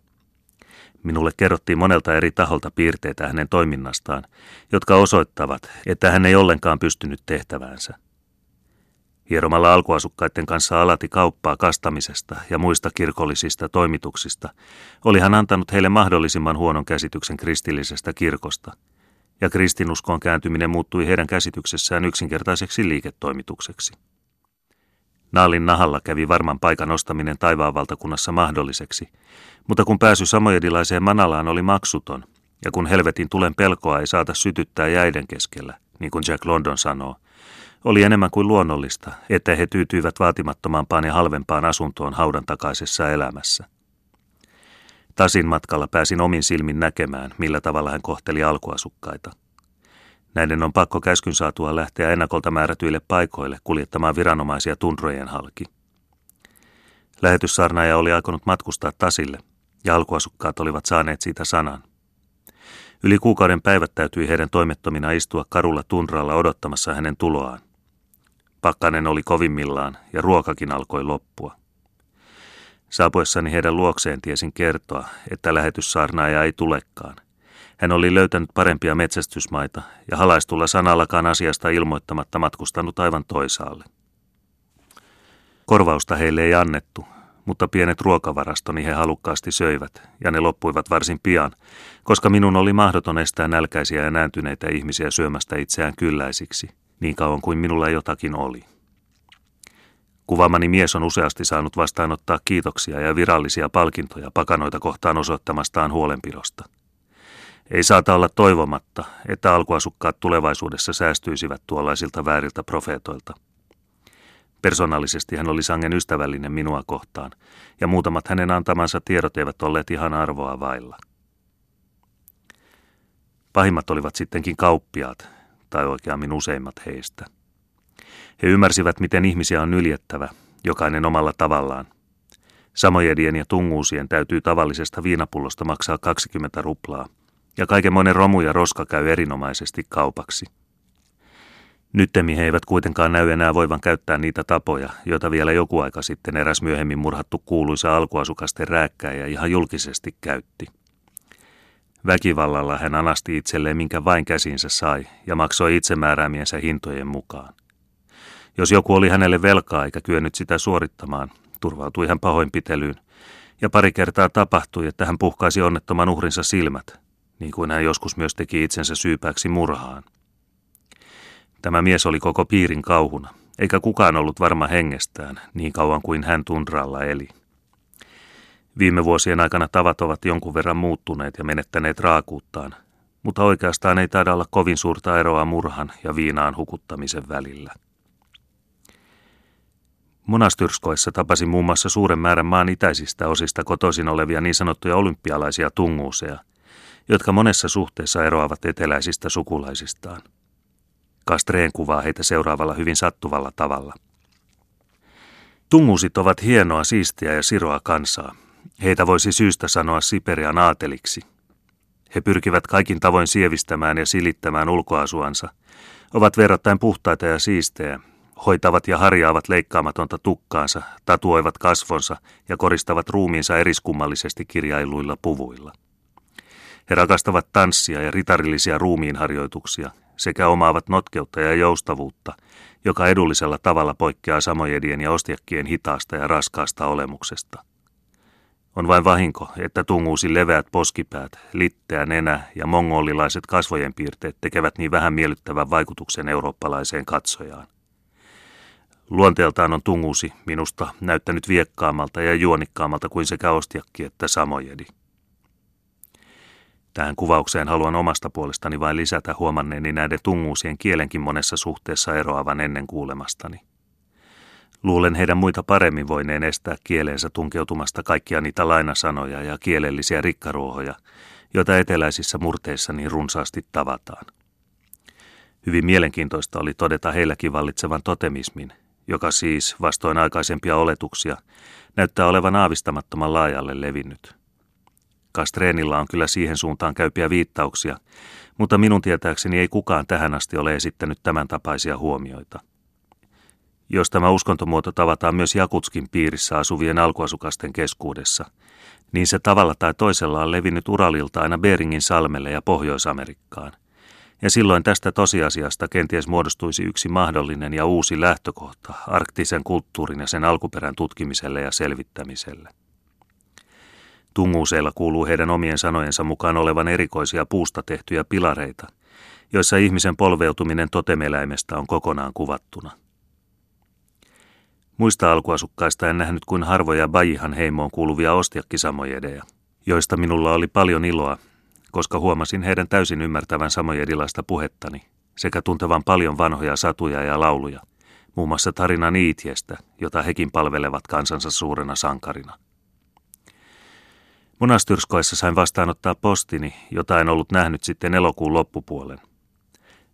Minulle kerrottiin monelta eri taholta piirteitä hänen toiminnastaan, jotka osoittavat, että hän ei ollenkaan pystynyt tehtäväänsä. Hieromalla alkuasukkaiden kanssa alati kauppaa kastamisesta ja muista kirkollisista toimituksista, oli hän antanut heille mahdollisimman huonon käsityksen kristillisestä kirkosta, ja kristinuskoon kääntyminen muuttui heidän käsityksessään yksinkertaiseksi liiketoimitukseksi. Naalin nahalla kävi varman paikan ostaminen taivaan valtakunnassa mahdolliseksi, mutta kun pääsy samojedilaiseen Manalaan oli maksuton, ja kun helvetin tulen pelkoa ei saata sytyttää jäiden keskellä, niin kuin Jack London sanoo, oli enemmän kuin luonnollista, että he tyytyivät vaatimattomampaan ja halvempaan asuntoon haudan takaisessa elämässä. Tasin matkalla pääsin omin silmin näkemään, millä tavalla hän kohteli alkuasukkaita. Näiden on pakko käskyn saatua lähteä ennakolta määrätyille paikoille kuljettamaan viranomaisia tundrojen halki. Lähetyssarnaaja oli aikonut matkustaa Tasille, ja alkuasukkaat olivat saaneet siitä sanan. Yli kuukauden päivät täytyi heidän toimettomina istua karulla tundralla odottamassa hänen tuloaan. Pakkanen oli kovimmillaan ja ruokakin alkoi loppua. Saapuessani heidän luokseen tiesin kertoa, että lähetyssaarnaaja ei tulekaan. Hän oli löytänyt parempia metsästysmaita ja halaistulla sanallakaan asiasta ilmoittamatta matkustanut aivan toisaalle. Korvausta heille ei annettu, mutta pienet ruokavarastoni he halukkaasti söivät, ja ne loppuivat varsin pian, koska minun oli mahdoton estää nälkäisiä ja nääntyneitä ihmisiä syömästä itseään kylläisiksi, niin kauan kuin minulla jotakin oli. Kuvaamani mies on useasti saanut vastaanottaa kiitoksia ja virallisia palkintoja pakanoita kohtaan osoittamastaan huolenpidosta. Ei saata olla toivomatta, että alkuasukkaat tulevaisuudessa säästyisivät tuollaisilta vääriltä profeetoilta. Persoonallisesti hän oli sangen ystävällinen minua kohtaan, ja muutamat hänen antamansa tiedot eivät olleet ihan arvoa vailla. Pahimmat olivat sittenkin kauppiaat, tai oikeammin useimmat heistä – he ymmärsivät, miten ihmisiä on nyljettävä, jokainen omalla tavallaan. Samojedien ja tunguusien täytyy tavallisesta viinapullosta maksaa 20 ruplaa, ja kaikenmoinen romu ja roska käy erinomaisesti kaupaksi. Nyttemi he eivät kuitenkaan näy enää voivan käyttää niitä tapoja, joita vielä joku aika sitten eräs myöhemmin murhattu kuuluisa alkuasukasten rääkkäjä ihan julkisesti käytti. Väkivallalla hän anasti itselleen minkä vain käsinsä sai ja maksoi itsemääräämiensä hintojen mukaan. Jos joku oli hänelle velkaa eikä kyennyt sitä suorittamaan, turvautui hän pahoinpitelyyn, ja pari kertaa tapahtui, että hän puhkaisi onnettoman uhrinsa silmät, niin kuin hän joskus myös teki itsensä syypääksi murhaan. Tämä mies oli koko piirin kauhuna, eikä kukaan ollut varma hengestään niin kauan kuin hän tundralla eli. Viime vuosien aikana tavat ovat jonkun verran muuttuneet ja menettäneet raakuuttaan, mutta oikeastaan ei taida olla kovin suurta eroa murhan ja viinaan hukuttamisen välillä. Monastyrskoissa tapasin muun muassa suuren määrän maan itäisistä osista kotoisin olevia niin sanottuja olympialaisia tunguuseja, jotka monessa suhteessa eroavat eteläisistä sukulaisistaan. Kastreen kuvaa heitä seuraavalla hyvin sattuvalla tavalla. Tunguusit ovat hienoa, siistiä ja siroa kansaa. Heitä voisi syystä sanoa Siperian aateliksi. He pyrkivät kaikin tavoin sievistämään ja silittämään ulkoasuansa, ovat verrattain puhtaita ja siistejä hoitavat ja harjaavat leikkaamatonta tukkaansa, tatuoivat kasvonsa ja koristavat ruumiinsa eriskummallisesti kirjailuilla puvuilla. He rakastavat tanssia ja ritarillisia ruumiinharjoituksia sekä omaavat notkeutta ja joustavuutta, joka edullisella tavalla poikkeaa samojedien ja ostiakkien hitaasta ja raskaasta olemuksesta. On vain vahinko, että tunguusi leveät poskipäät, litteä nenä ja mongolilaiset kasvojen piirteet tekevät niin vähän miellyttävän vaikutuksen eurooppalaiseen katsojaan. Luonteeltaan on tungusi minusta näyttänyt viekkaammalta ja juonikkaamalta kuin sekä ostiakki että samojedi. Tähän kuvaukseen haluan omasta puolestani vain lisätä huomanneeni näiden tunguusien kielenkin monessa suhteessa eroavan ennen kuulemastani. Luulen heidän muita paremmin voineen estää kieleensä tunkeutumasta kaikkia niitä lainasanoja ja kielellisiä rikkaruohoja, joita eteläisissä murteissa niin runsaasti tavataan. Hyvin mielenkiintoista oli todeta heilläkin vallitsevan totemismin, joka siis, vastoin aikaisempia oletuksia, näyttää olevan aavistamattoman laajalle levinnyt. Kastreenilla on kyllä siihen suuntaan käypiä viittauksia, mutta minun tietääkseni ei kukaan tähän asti ole esittänyt tämän tapaisia huomioita. Jos tämä uskontomuoto tavataan myös Jakutskin piirissä asuvien alkuasukasten keskuudessa, niin se tavalla tai toisella on levinnyt Uralilta aina Beringin salmelle ja Pohjois-Amerikkaan – ja silloin tästä tosiasiasta kenties muodostuisi yksi mahdollinen ja uusi lähtökohta arktisen kulttuurin ja sen alkuperän tutkimiselle ja selvittämiselle. Tunguuseilla kuuluu heidän omien sanojensa mukaan olevan erikoisia puusta tehtyjä pilareita, joissa ihmisen polveutuminen totemeläimestä on kokonaan kuvattuna. Muista alkuasukkaista en nähnyt kuin harvoja Bajihan heimoon kuuluvia ostiakkisamojedeja, joista minulla oli paljon iloa, koska huomasin heidän täysin ymmärtävän samojedilaista puhettani sekä tuntevan paljon vanhoja satuja ja lauluja, muun muassa tarina Niitiestä, jota hekin palvelevat kansansa suurena sankarina. Monastyrskoissa sain vastaanottaa postini, jota en ollut nähnyt sitten elokuun loppupuolen.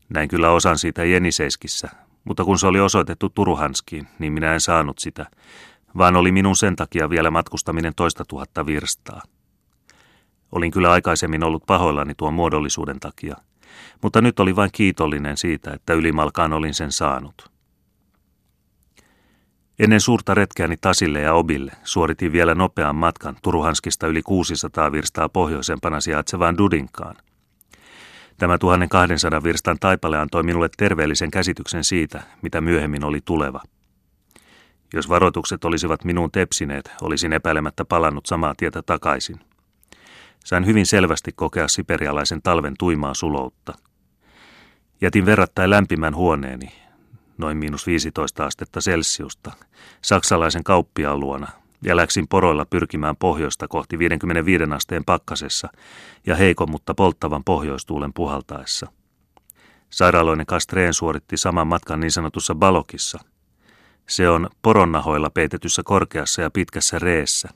Näin kyllä osan siitä Jeniseiskissä, mutta kun se oli osoitettu Turuhanskiin, niin minä en saanut sitä, vaan oli minun sen takia vielä matkustaminen toista tuhatta virstaa. Olin kyllä aikaisemmin ollut pahoillani tuon muodollisuuden takia, mutta nyt oli vain kiitollinen siitä, että ylimalkaan olin sen saanut. Ennen suurta retkeäni Tasille ja Obille suoritin vielä nopean matkan Turuhanskista yli 600 virstaa pohjoisempana sijaitsevaan Dudinkaan. Tämä 1200 virstan taipale antoi minulle terveellisen käsityksen siitä, mitä myöhemmin oli tuleva. Jos varoitukset olisivat minuun tepsineet, olisin epäilemättä palannut samaa tietä takaisin. Sain hyvin selvästi kokea siperialaisen talven tuimaa suloutta. Jätin verrattain lämpimän huoneeni, noin miinus 15 astetta Celsiusta, saksalaisen kauppiaan luona, ja läksin poroilla pyrkimään pohjoista kohti 55 asteen pakkasessa ja heikon mutta polttavan pohjoistuulen puhaltaessa. Sairaaloinen Kastreen suoritti saman matkan niin sanotussa balokissa. Se on poronnahoilla peitetyssä korkeassa ja pitkässä reessä,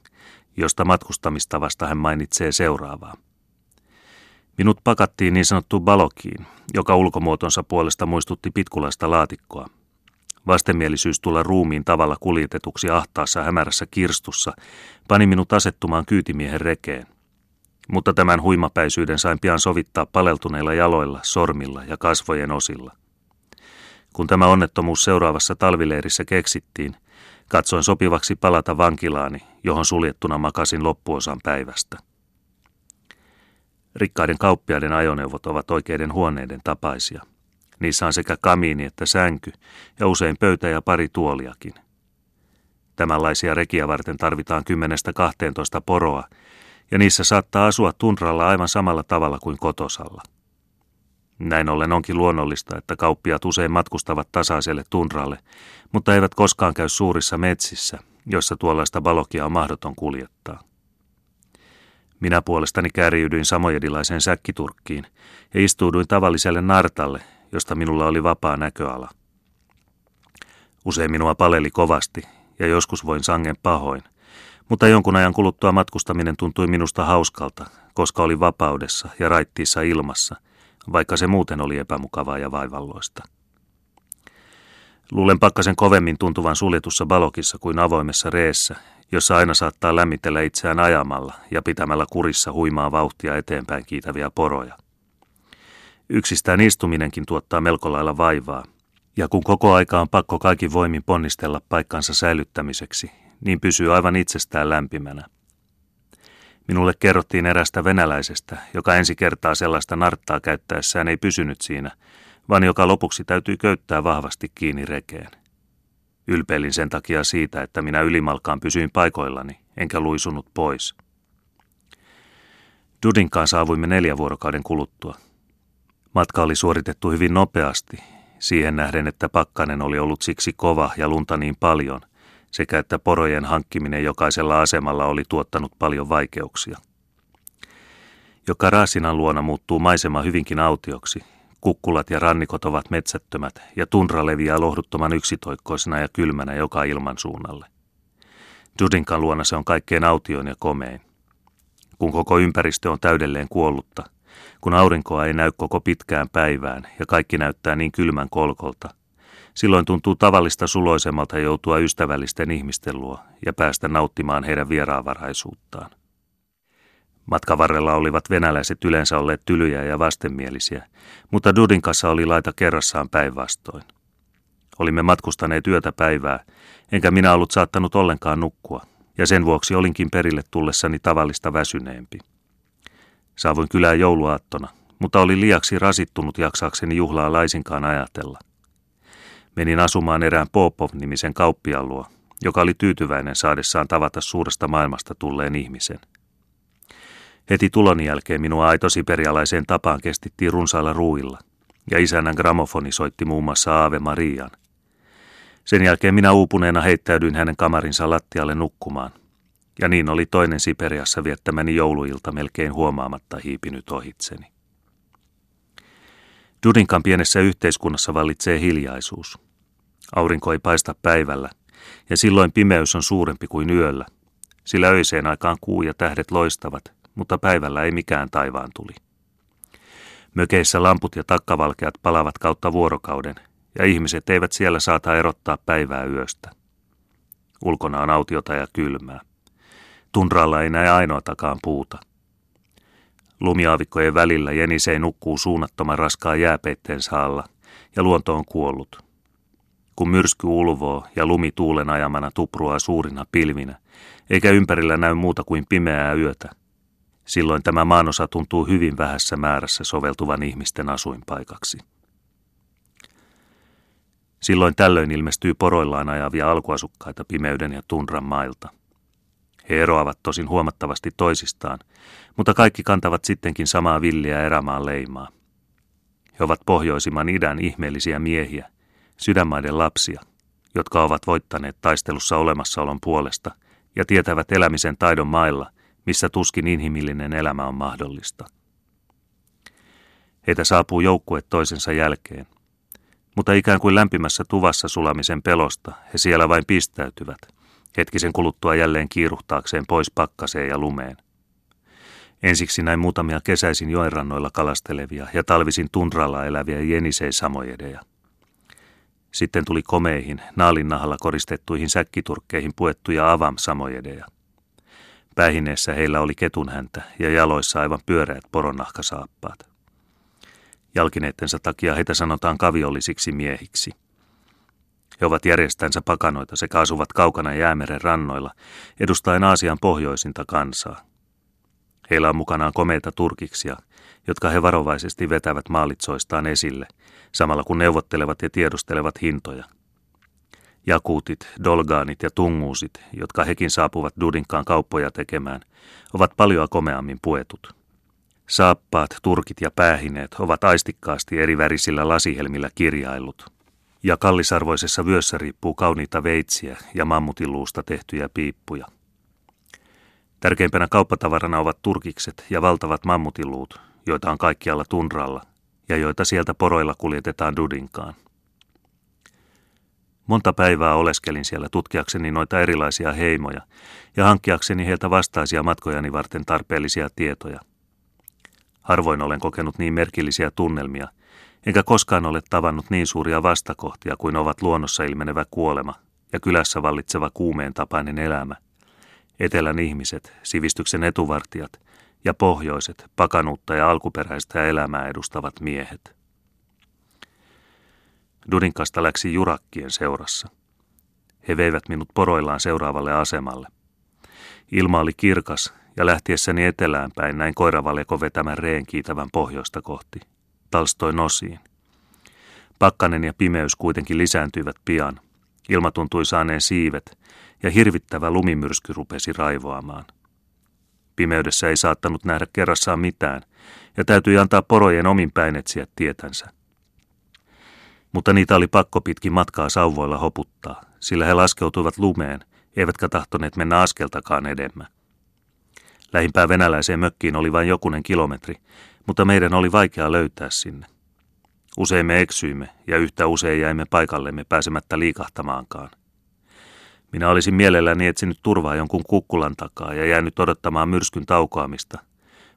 josta matkustamistavasta hän mainitsee seuraavaa. Minut pakattiin niin sanottuun balokiin, joka ulkomuotonsa puolesta muistutti pitkulaista laatikkoa. Vastenmielisyys tulla ruumiin tavalla kuljetetuksi ahtaassa hämärässä kirstussa pani minut asettumaan kyytimiehen rekeen. Mutta tämän huimapäisyyden sain pian sovittaa paleltuneilla jaloilla, sormilla ja kasvojen osilla. Kun tämä onnettomuus seuraavassa talvileirissä keksittiin, katsoin sopivaksi palata vankilaani, johon suljettuna makasin loppuosan päivästä. Rikkaiden kauppiaiden ajoneuvot ovat oikeiden huoneiden tapaisia. Niissä on sekä kamiini että sänky ja usein pöytä ja pari tuoliakin. Tämänlaisia rekiä varten tarvitaan 10-12 poroa, ja niissä saattaa asua tunralla aivan samalla tavalla kuin kotosalla. Näin ollen onkin luonnollista, että kauppiaat usein matkustavat tasaiselle tunralle, mutta eivät koskaan käy suurissa metsissä, joissa tuollaista balokia on mahdoton kuljettaa. Minä puolestani kärjyydyin samojedilaiseen säkkiturkkiin ja istuuduin tavalliselle nartalle, josta minulla oli vapaa näköala. Usein minua paleli kovasti ja joskus voin sangen pahoin, mutta jonkun ajan kuluttua matkustaminen tuntui minusta hauskalta, koska oli vapaudessa ja raittiissa ilmassa, vaikka se muuten oli epämukavaa ja vaivalloista. Luulen pakkasen kovemmin tuntuvan suljetussa balokissa kuin avoimessa reessä, jossa aina saattaa lämmitellä itseään ajamalla ja pitämällä kurissa huimaa vauhtia eteenpäin kiitäviä poroja. Yksistään istuminenkin tuottaa melko lailla vaivaa, ja kun koko aika on pakko kaikki voimin ponnistella paikkansa säilyttämiseksi, niin pysyy aivan itsestään lämpimänä. Minulle kerrottiin erästä venäläisestä, joka ensi kertaa sellaista narttaa käyttäessään ei pysynyt siinä, vaan joka lopuksi täytyy köyttää vahvasti kiinni rekeen. Ylpeilin sen takia siitä, että minä ylimalkaan pysyin paikoillani, enkä luisunut pois. Dudinkaan saavuimme neljä vuorokauden kuluttua. Matka oli suoritettu hyvin nopeasti, siihen nähden, että pakkanen oli ollut siksi kova ja lunta niin paljon, sekä että porojen hankkiminen jokaisella asemalla oli tuottanut paljon vaikeuksia. Joka Raasinan luona muuttuu maisema hyvinkin autioksi, Kukkulat ja rannikot ovat metsättömät ja tundra leviää lohduttoman yksitoikkoisena ja kylmänä joka ilman suunnalle. Judinkan luona se on kaikkein autioin ja komein. Kun koko ympäristö on täydelleen kuollutta, kun aurinkoa ei näy koko pitkään päivään ja kaikki näyttää niin kylmän kolkolta, silloin tuntuu tavallista suloisemmalta joutua ystävällisten ihmisten luo ja päästä nauttimaan heidän vieraanvaraisuuttaan. Matkavarrella olivat venäläiset yleensä olleet tylyjä ja vastenmielisiä, mutta Dudin kanssa oli laita kerrassaan päinvastoin. Olimme matkustaneet yötä päivää, enkä minä ollut saattanut ollenkaan nukkua, ja sen vuoksi olinkin perille tullessani tavallista väsyneempi. Saavuin kylään jouluaattona, mutta oli liiaksi rasittunut jaksaakseni juhlaa laisinkaan ajatella. Menin asumaan erään Popov-nimisen kauppiaan luo, joka oli tyytyväinen saadessaan tavata suuresta maailmasta tulleen ihmisen. Heti tulon jälkeen minua aito siperialaiseen tapaan kestittiin runsailla ruuilla, ja isännän gramofoni soitti muun muassa Aave Marian. Sen jälkeen minä uupuneena heittäydyin hänen kamarinsa lattialle nukkumaan. Ja niin oli toinen Siperiassa viettämäni jouluilta melkein huomaamatta hiipinyt ohitseni. Dudinkan pienessä yhteiskunnassa vallitsee hiljaisuus. Aurinko ei paista päivällä, ja silloin pimeys on suurempi kuin yöllä, sillä öiseen aikaan kuu ja tähdet loistavat, mutta päivällä ei mikään taivaan tuli. Mökeissä lamput ja takkavalkeat palavat kautta vuorokauden, ja ihmiset eivät siellä saata erottaa päivää yöstä. Ulkona on autiota ja kylmää. Tunralla ei näe ainoatakaan puuta. Lumiaavikkojen välillä jenisei nukkuu suunnattoman raskaan jääpeitteensä alla, ja luonto on kuollut. Kun myrsky ulvoo ja lumi tuulen ajamana tupruaa suurina pilvinä, eikä ympärillä näy muuta kuin pimeää yötä, silloin tämä maanosa tuntuu hyvin vähässä määrässä soveltuvan ihmisten asuinpaikaksi. Silloin tällöin ilmestyy poroillaan ajavia alkuasukkaita pimeyden ja tundran mailta. He eroavat tosin huomattavasti toisistaan, mutta kaikki kantavat sittenkin samaa villiä erämaan leimaa. He ovat pohjoisimman idän ihmeellisiä miehiä, sydänmaiden lapsia, jotka ovat voittaneet taistelussa olemassaolon puolesta ja tietävät elämisen taidon mailla, missä tuskin inhimillinen elämä on mahdollista. Heitä saapuu joukkue toisensa jälkeen – mutta ikään kuin lämpimässä tuvassa sulamisen pelosta he siellä vain pistäytyvät, hetkisen kuluttua jälleen kiiruhtaakseen pois pakkaseen ja lumeen. Ensiksi näin muutamia kesäisin joenrannoilla kalastelevia ja talvisin tundralla eläviä jenisei samojedeja. Sitten tuli komeihin, naalinnahalla koristettuihin säkkiturkkeihin puettuja avam samojedeja. Päihineessä heillä oli ketunhäntä ja jaloissa aivan pyöreät poronahkasaappaat. Jalkineettensa takia heitä sanotaan kaviollisiksi miehiksi. He ovat järjestänsä pakanoita sekä asuvat kaukana jäämeren rannoilla, edustaen Aasian pohjoisinta kansaa. Heillä on mukanaan komeita turkiksia, jotka he varovaisesti vetävät maalitsoistaan esille, samalla kun neuvottelevat ja tiedustelevat hintoja. Jakuutit, dolgaanit ja tunguusit, jotka hekin saapuvat Dudinkaan kauppoja tekemään, ovat paljon komeammin puetut. Saappaat, turkit ja päähineet ovat aistikkaasti eri värisillä lasihelmillä kirjaillut. Ja kallisarvoisessa vyössä riippuu kauniita veitsiä ja mammutiluusta tehtyjä piippuja. Tärkeimpänä kauppatavarana ovat turkikset ja valtavat mammutiluut, joita on kaikkialla tunralla ja joita sieltä poroilla kuljetetaan Dudinkaan. Monta päivää oleskelin siellä tutkiakseni noita erilaisia heimoja ja hankkiakseni heiltä vastaisia matkojani varten tarpeellisia tietoja – Harvoin olen kokenut niin merkillisiä tunnelmia, enkä koskaan ole tavannut niin suuria vastakohtia kuin ovat luonnossa ilmenevä kuolema ja kylässä vallitseva kuumeen tapainen elämä. Etelän ihmiset, sivistyksen etuvartijat ja pohjoiset, pakanuutta ja alkuperäistä elämää edustavat miehet. Dudinkasta läksi jurakkien seurassa. He veivät minut poroillaan seuraavalle asemalle. Ilma oli kirkas ja lähtiessäni etelään päin näin koiravaleko vetämän reen kiitävän pohjoista kohti. Talstoi nosiin. Pakkanen ja pimeys kuitenkin lisääntyivät pian. Ilma tuntui saaneen siivet ja hirvittävä lumimyrsky rupesi raivoamaan. Pimeydessä ei saattanut nähdä kerrassaan mitään ja täytyi antaa porojen omin päin etsiä tietänsä. Mutta niitä oli pakko pitkin matkaa sauvoilla hoputtaa, sillä he laskeutuivat lumeen, eivätkä tahtoneet mennä askeltakaan edemmä. Lähimpää venäläiseen mökkiin oli vain jokunen kilometri, mutta meidän oli vaikea löytää sinne. Usein me eksyimme ja yhtä usein jäimme paikallemme pääsemättä liikahtamaankaan. Minä olisin mielelläni etsinyt turvaa jonkun kukkulan takaa ja jäänyt odottamaan myrskyn taukoamista,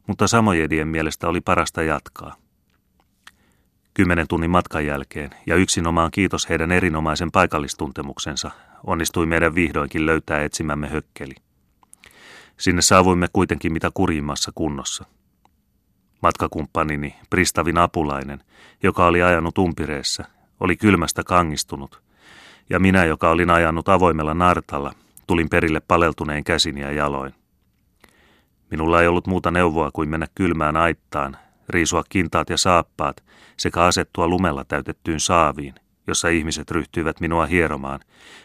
mutta samojedien mielestä oli parasta jatkaa. Kymmenen tunnin matkan jälkeen ja yksinomaan kiitos heidän erinomaisen paikallistuntemuksensa onnistui meidän vihdoinkin löytää etsimämme hökkeli. Sinne saavuimme kuitenkin mitä kurjimmassa kunnossa. Matkakumppanini, Pristavin apulainen, joka oli ajanut umpireessä, oli kylmästä kangistunut, ja minä, joka olin ajanut avoimella nartalla, tulin perille paleltuneen käsin ja jaloin. Minulla ei ollut muuta neuvoa kuin mennä kylmään aittaan, riisua kintaat ja saappaat sekä asettua lumella täytettyyn saaviin, jossa ihmiset ryhtyivät minua hieromaan,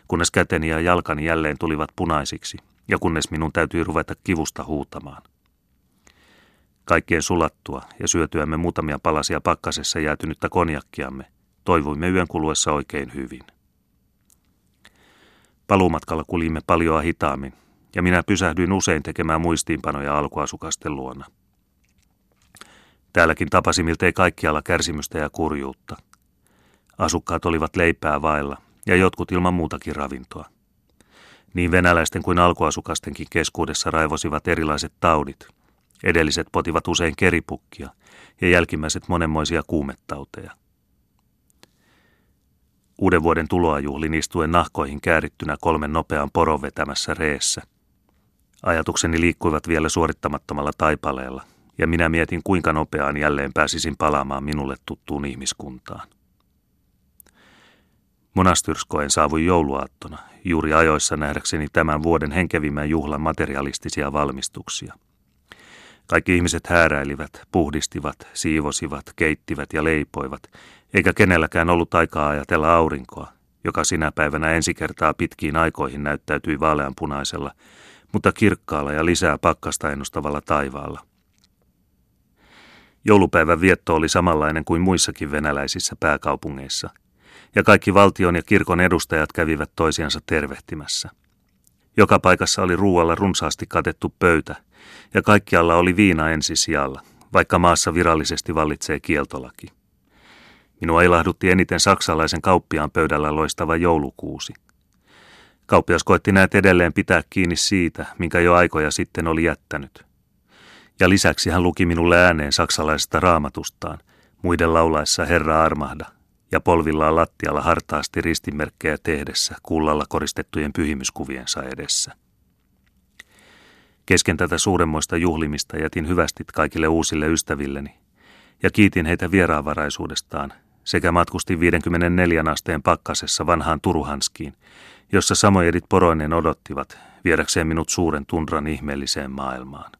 kunnes käteni ja jalkani jälleen tulivat punaisiksi ja kunnes minun täytyi ruveta kivusta huutamaan. Kaikkien sulattua ja syötyämme muutamia palasia pakkasessa jäätynyttä konjakkiamme, toivoimme yön kuluessa oikein hyvin. Paluumatkalla kuljimme paljon hitaammin, ja minä pysähdyin usein tekemään muistiinpanoja alkuasukasten luona. Täälläkin tapasi miltei kaikkialla kärsimystä ja kurjuutta. Asukkaat olivat leipää vailla, ja jotkut ilman muutakin ravintoa. Niin venäläisten kuin alkuasukastenkin keskuudessa raivosivat erilaiset taudit. Edelliset potivat usein keripukkia ja jälkimmäiset monenmoisia kuumettauteja. Uuden vuoden tuloa juhlin istuen nahkoihin käärittynä kolmen nopean poron vetämässä reessä. Ajatukseni liikkuivat vielä suorittamattomalla taipaleella, ja minä mietin kuinka nopeaan jälleen pääsisin palaamaan minulle tuttuun ihmiskuntaan. Monastyrskoen saavui jouluaattona, juuri ajoissa nähdäkseni tämän vuoden henkevimmän juhlan materialistisia valmistuksia. Kaikki ihmiset hääräilivät, puhdistivat, siivosivat, keittivät ja leipoivat, eikä kenelläkään ollut aikaa ajatella aurinkoa, joka sinä päivänä ensi kertaa pitkiin aikoihin näyttäytyi vaaleanpunaisella, mutta kirkkaalla ja lisää pakkasta ennustavalla taivaalla. Joulupäivän vietto oli samanlainen kuin muissakin venäläisissä pääkaupungeissa, ja kaikki valtion ja kirkon edustajat kävivät toisiansa tervehtimässä. Joka paikassa oli ruualla runsaasti katettu pöytä, ja kaikkialla oli viina ensisijalla, vaikka maassa virallisesti vallitsee kieltolaki. Minua ilahdutti eniten saksalaisen kauppiaan pöydällä loistava joulukuusi. Kauppias koetti näet edelleen pitää kiinni siitä, minkä jo aikoja sitten oli jättänyt. Ja lisäksi hän luki minulle ääneen saksalaisesta raamatustaan, muiden laulaessa Herra armahda, ja polvillaan lattialla hartaasti ristimerkkejä tehdessä kullalla koristettujen pyhimyskuviensa edessä. Kesken tätä suuremmoista juhlimista jätin hyvästit kaikille uusille ystävilleni ja kiitin heitä vieraanvaraisuudestaan sekä matkustin 54 asteen pakkasessa vanhaan Turuhanskiin, jossa samojedit poroinen odottivat viedäkseen minut suuren tundran ihmeelliseen maailmaan.